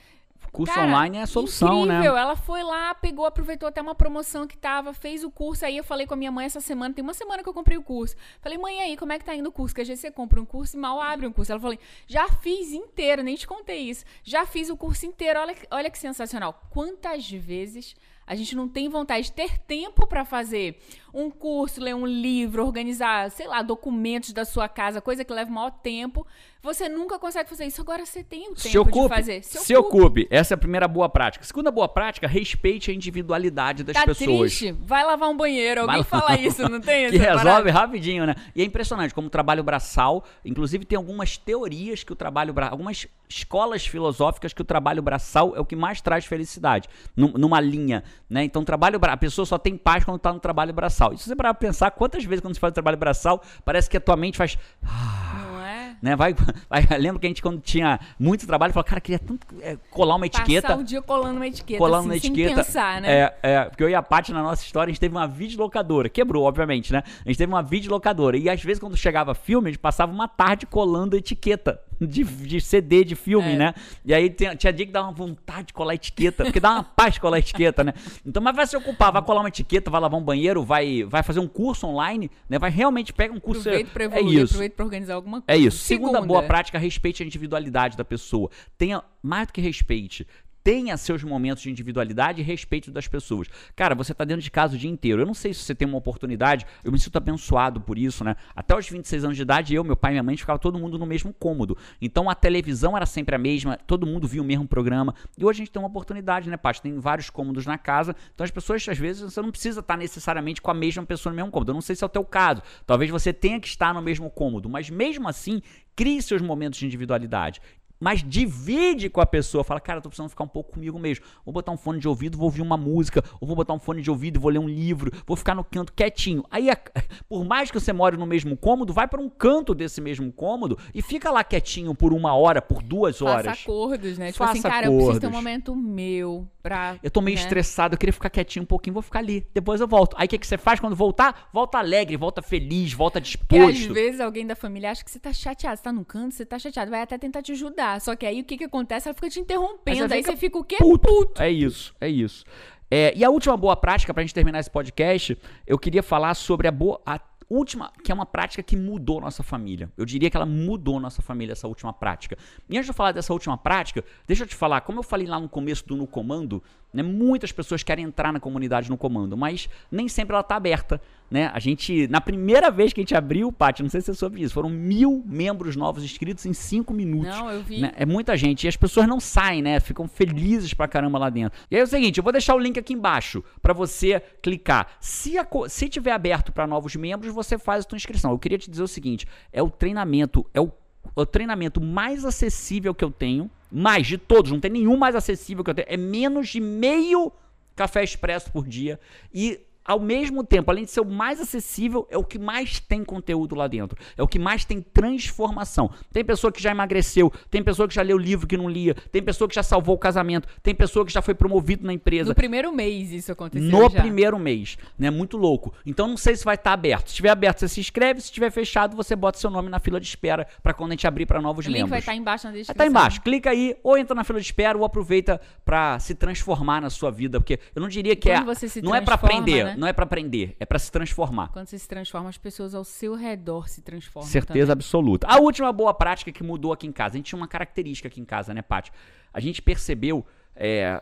Curso Cara, online é a solução, incrível. né? Ela foi lá, pegou, aproveitou até uma promoção que tava, fez o curso. Aí eu falei com a minha mãe essa semana, tem uma semana que eu comprei o curso. Falei, mãe, aí, como é que tá indo o curso? Que às vezes você compra um curso e mal abre um curso. Ela falou, já fiz inteiro, nem te contei isso. Já fiz o curso inteiro, olha, olha que sensacional. Quantas vezes a gente não tem vontade de ter tempo pra fazer um curso, ler um livro, organizar, sei lá, documentos da sua casa, coisa que leva maior tempo. Você nunca consegue fazer isso. Agora você tem o tempo Se ocupe, de fazer. se, ocupe. Essa é a primeira boa prática. Segunda boa prática, respeite a individualidade das Tá pessoas. triste? Vai lavar um banheiro. Alguém Vai fala isso, não tem? que resolve parada? rapidinho, né? E é impressionante como o trabalho braçal, inclusive tem algumas teorias que o trabalho braçal, algumas escolas filosóficas que o trabalho braçal é o que mais traz felicidade, num- numa linha, né? Então, trabalho bra... a pessoa só tem paz quando tá no trabalho braçal. E se você parar pra pensar, quantas vezes quando você faz trabalho braçal, parece que a tua mente faz Não é? né? Vai, vai, lembro que a gente quando tinha muito trabalho, falava, cara, queria tanto é, colar uma etiqueta. Passar o dia colando uma etiqueta, colando assim, na sem etiqueta. pensar, né? É, é, porque eu e a Paty, na nossa história, a gente teve uma videolocadora. Quebrou, obviamente, né? A gente teve uma videolocadora. E às vezes, quando chegava filme, a gente passava uma tarde colando etiqueta de, de CD de filme, É. né? E aí tinha, tinha dia que dava uma vontade de colar etiqueta, porque dá uma paz colar etiqueta, né? Então, mas vai se ocupar, vai colar uma etiqueta, vai lavar um banheiro, vai, vai fazer um curso online, né? Vai realmente pega um curso. Aproveita pra é evoluir, isso. aproveita pra organizar alguma coisa. É isso. Segunda, Segunda boa prática, respeite a individualidade da pessoa. Tenha mais do que respeite. Tenha seus momentos de individualidade e respeito das pessoas. Cara, você tá dentro de casa o dia inteiro. Eu não sei se você tem uma oportunidade, eu me sinto abençoado por isso, né? Até os 26 anos de idade, eu, meu pai e minha mãe ficava todo mundo no mesmo cômodo. Então a televisão era sempre a mesma, todo mundo via o mesmo programa. E hoje a gente tem uma oportunidade, né, Paty? Tem vários cômodos na casa. Então as pessoas, às vezes, você não precisa estar necessariamente com a mesma pessoa no mesmo cômodo. Eu não sei se é o teu caso. Talvez você tenha que estar no mesmo cômodo, mas mesmo assim, crie seus momentos de individualidade. Mas divide com a pessoa, fala, cara, eu tô precisando ficar um pouco comigo mesmo. Vou botar um fone de ouvido, vou ouvir uma música, ou vou botar um fone de ouvido e vou ler um livro, vou ficar no canto quietinho. Aí, por mais que você more no mesmo cômodo, vai para um canto desse mesmo cômodo e fica lá quietinho por uma hora, por duas horas. Faça acordos, né? Tipo Faça assim, cara, eu preciso ter um acordos. momento meu pra. Eu tô meio né? estressado, eu queria ficar quietinho um pouquinho, vou ficar ali. Depois eu volto. Aí o que, que você faz quando voltar? Volta alegre, volta feliz, volta Porque às disposto. vezes alguém da família acha que você tá chateado, você tá no canto, você tá chateado, vai até tentar te ajudar. Só que aí o que que acontece? Ela fica te interrompendo, aí fica você fica o quê? puto. É isso, é isso. É, e a última boa prática pra gente terminar esse podcast, eu queria falar sobre a boa, a- última, que é uma prática que mudou nossa família. Eu diria que ela mudou nossa família, essa última prática. E antes de eu falar dessa última prática, deixa eu te falar, como eu falei lá no começo do No Comando, né, muitas pessoas querem entrar na comunidade No Comando, mas nem sempre ela está aberta. Né? A gente, na primeira vez que a gente abriu, Paty, não sei se você soube disso, foram mil membros novos inscritos em cinco minutos. Não, eu vi. Né? É muita gente. E as pessoas não saem, né? Ficam felizes pra caramba lá dentro. E aí é o seguinte, eu vou deixar o link aqui embaixo para você clicar. Se, a, se tiver aberto para novos membros, você faz a sua inscrição. Eu queria te dizer o seguinte, é o treinamento, é o, o treinamento mais acessível que eu tenho, mais de todos, não tem nenhum mais acessível que eu tenho, é menos de meio café expresso por dia e ao mesmo tempo, além de ser o mais acessível, é o que mais tem conteúdo lá dentro. É o que mais tem transformação. Tem pessoa que já emagreceu, tem pessoa que já leu livro que não lia, tem pessoa que já salvou o casamento, tem pessoa que já foi promovido na empresa. No primeiro mês isso aconteceu No já. primeiro mês, né? Muito louco. Então não sei se vai estar aberto. Se estiver aberto, você se inscreve. Se estiver fechado, você bota seu nome na fila de espera para quando a gente abrir para novos o link membros. vai estar embaixo na Vai descrição. estar embaixo. Clica aí, ou entra na fila de espera, ou aproveita para se transformar na sua vida, porque eu não diria que é, Quando você se não é para aprender, né? Não é para aprender, é para se transformar. Quando você se transforma, as pessoas ao seu redor se transformam. Certeza absoluta. A última boa prática que mudou aqui em casa. A gente tinha uma característica aqui em casa, né, Paty? A gente percebeu. é,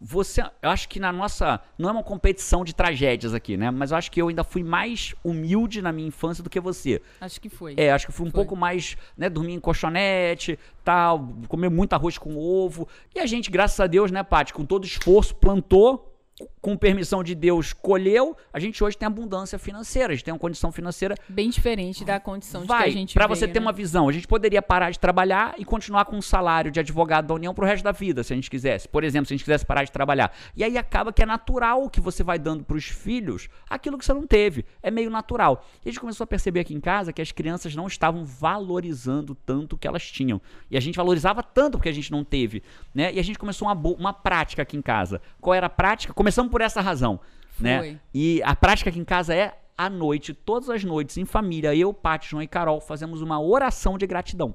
você, eu acho que na nossa. Não é uma competição de tragédias aqui, né? Mas eu acho que eu ainda fui mais humilde na minha infância do que você. também. Acho que foi. É, acho que fui um Foi. pouco mais, né, dormir em colchonete, tal, comer muito arroz com ovo. E a gente, graças a Deus, né, Paty, com todo esforço, plantou, com permissão de Deus, colheu. A gente hoje tem abundância financeira, a gente tem uma condição financeira Bem diferente da condição de que Vai, a gente veio, você ter né? uma visão, a gente poderia parar de trabalhar e continuar com um salário de advogado da União pro resto da vida, se a gente quisesse. Por exemplo, se a gente quisesse parar de trabalhar. E aí acaba que é natural que você vai dando pros filhos aquilo que você não teve. É meio natural. E a gente começou a perceber aqui em casa que as crianças não estavam valorizando tanto o que elas tinham. E a gente valorizava tanto porque a gente não teve, né? E a gente começou uma, uma prática aqui em casa. Qual era a prática? Começamos por essa razão, né? Foi. E a prática aqui em casa é à noite, todas as noites, em família, eu, Paty, João e Carol, fazemos uma oração de gratidão.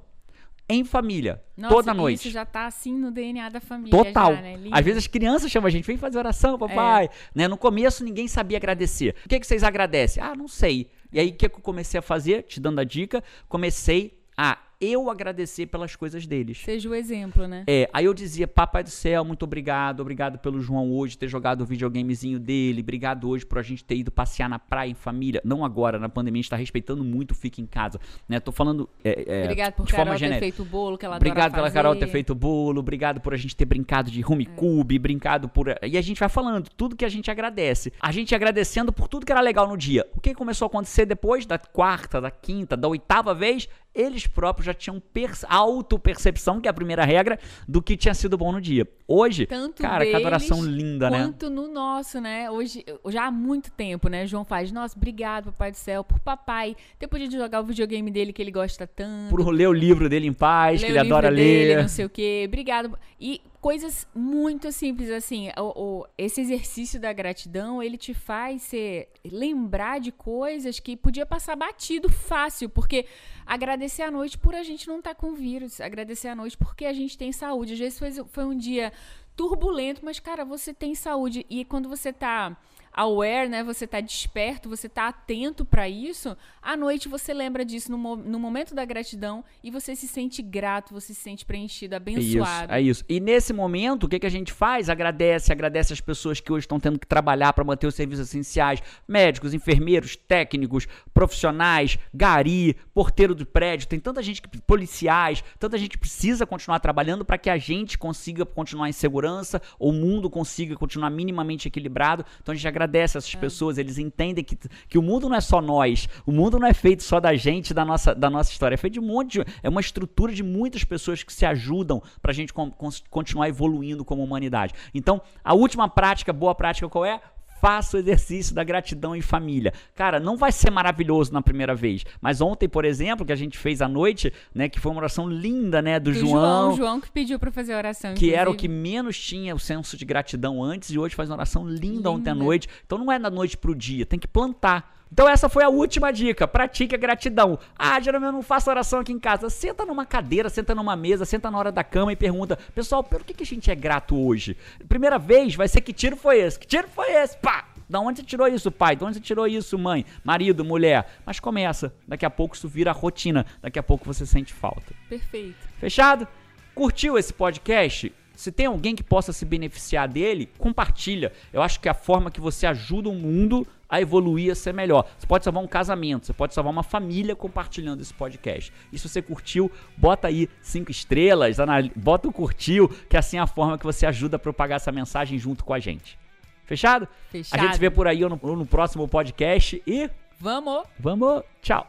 Em família, Nossa, toda noite. Isso já tá assim no DNA da família. Total. Já, né? Às vezes as crianças chamam a gente, vem fazer oração, papai. Né? No começo ninguém sabia agradecer. O que, que vocês agradecem? Ah, não sei. E aí o que, que eu comecei a fazer? Te dando a dica, comecei a eu agradecer pelas coisas deles. Seja o exemplo, né? É, aí eu dizia, papai do céu, muito obrigado, obrigado pelo João hoje ter jogado o videogamezinho dele, obrigado hoje por a gente ter ido passear na praia em família, não agora, na pandemia, a gente tá respeitando muito Fica em Casa, né, tô falando é, é, Obrigado por de forma Carol ter genérica. feito o bolo que ela Obrigado pela fazer. Carol ter feito o bolo, obrigado por a gente ter brincado de home cube, brincado por. E a gente vai falando tudo que a gente agradece. A gente agradecendo por tudo que era legal no dia. O que começou a acontecer depois da quarta, da quinta, da oitava vez? Eles próprios já tinham perce- auto-percepção, que é a primeira regra, do que tinha sido bom no dia. Hoje, Tanto cara, que adoração deles linda, né? Quanto no nosso, né? Hoje, já há muito tempo, né? João faz, nossa, obrigado, papai do céu, por papai ter podido jogar o videogame dele que ele gosta tanto. Por ler o livro dele em paz, ler que ele adora dele, ler. não sei o quê. Obrigado. E coisas muito simples, assim. O, o- esse exercício da gratidão, ele te faz ser, lembrar de coisas que podia passar batido fácil. Porque agradecer à noite por a gente não estar com vírus. Agradecer à noite porque a gente tem saúde. Às vezes foi, foi um dia turbulento, mas, cara, você tem saúde. E quando você tá aware, né? Você tá desperto, você tá atento pra isso. À noite você lembra disso no, no momento da gratidão e você se sente grato, você se sente preenchido, É isso, abençoado. é isso. E nesse momento, o que, que a gente faz? Agradece, agradece as pessoas que hoje estão tendo que trabalhar para manter os serviços essenciais, médicos, enfermeiros, técnicos, profissionais, gari, porteiro do prédio, tem tanta gente, que, policiais, tanta gente precisa continuar trabalhando para que a gente consiga continuar em segurança, o mundo consiga continuar minimamente equilibrado. Então a gente agradece essas pessoas, eles entendem que, que o mundo não é só nós, o mundo não é feito só da gente, da nossa, da nossa história, é feito de um monte de, é uma estrutura de muitas pessoas que se ajudam pra gente con- cons- continuar evoluindo como humanidade. Então, a última prática, boa prática qual é? Faça o exercício da gratidão em família. Cara, não vai ser maravilhoso na primeira vez. Mas ontem, por exemplo, que a gente fez à noite, né? Que foi uma oração linda, né? Do, Do João. João, João que pediu pra fazer a oração. Que era o inclusive. que menos tinha o senso de gratidão antes e hoje faz uma oração linda, ontem à Linda. noite. Então não é da noite pro dia, tem que plantar. Então essa foi a última dica, pratique a gratidão. Ah, geralmente eu não faço oração aqui em casa. Senta numa cadeira, senta numa mesa, senta na hora da cama e pergunta, pessoal, pelo que, que a gente é grato hoje? Primeira vez vai ser que tiro foi esse? Que tiro foi esse? Pá! Da onde você tirou isso, pai? De onde você tirou isso, mãe? Marido, mulher? Mas começa. Daqui a pouco isso vira rotina. Daqui a pouco você sente falta. Perfeito. Fechado? Curtiu esse podcast? Se tem alguém que possa se beneficiar dele, compartilha. Eu acho que é a forma que você ajuda o mundo a evoluir, a ser melhor. Você pode salvar um casamento, você pode salvar uma família compartilhando esse podcast. E se você curtiu, bota aí cinco estrelas, bota o curtiu, que assim é a forma que você ajuda a propagar essa mensagem junto com a gente. Fechado? Fechado. A gente se vê por aí no, no próximo podcast e. Vamos! Vamos! Tchau!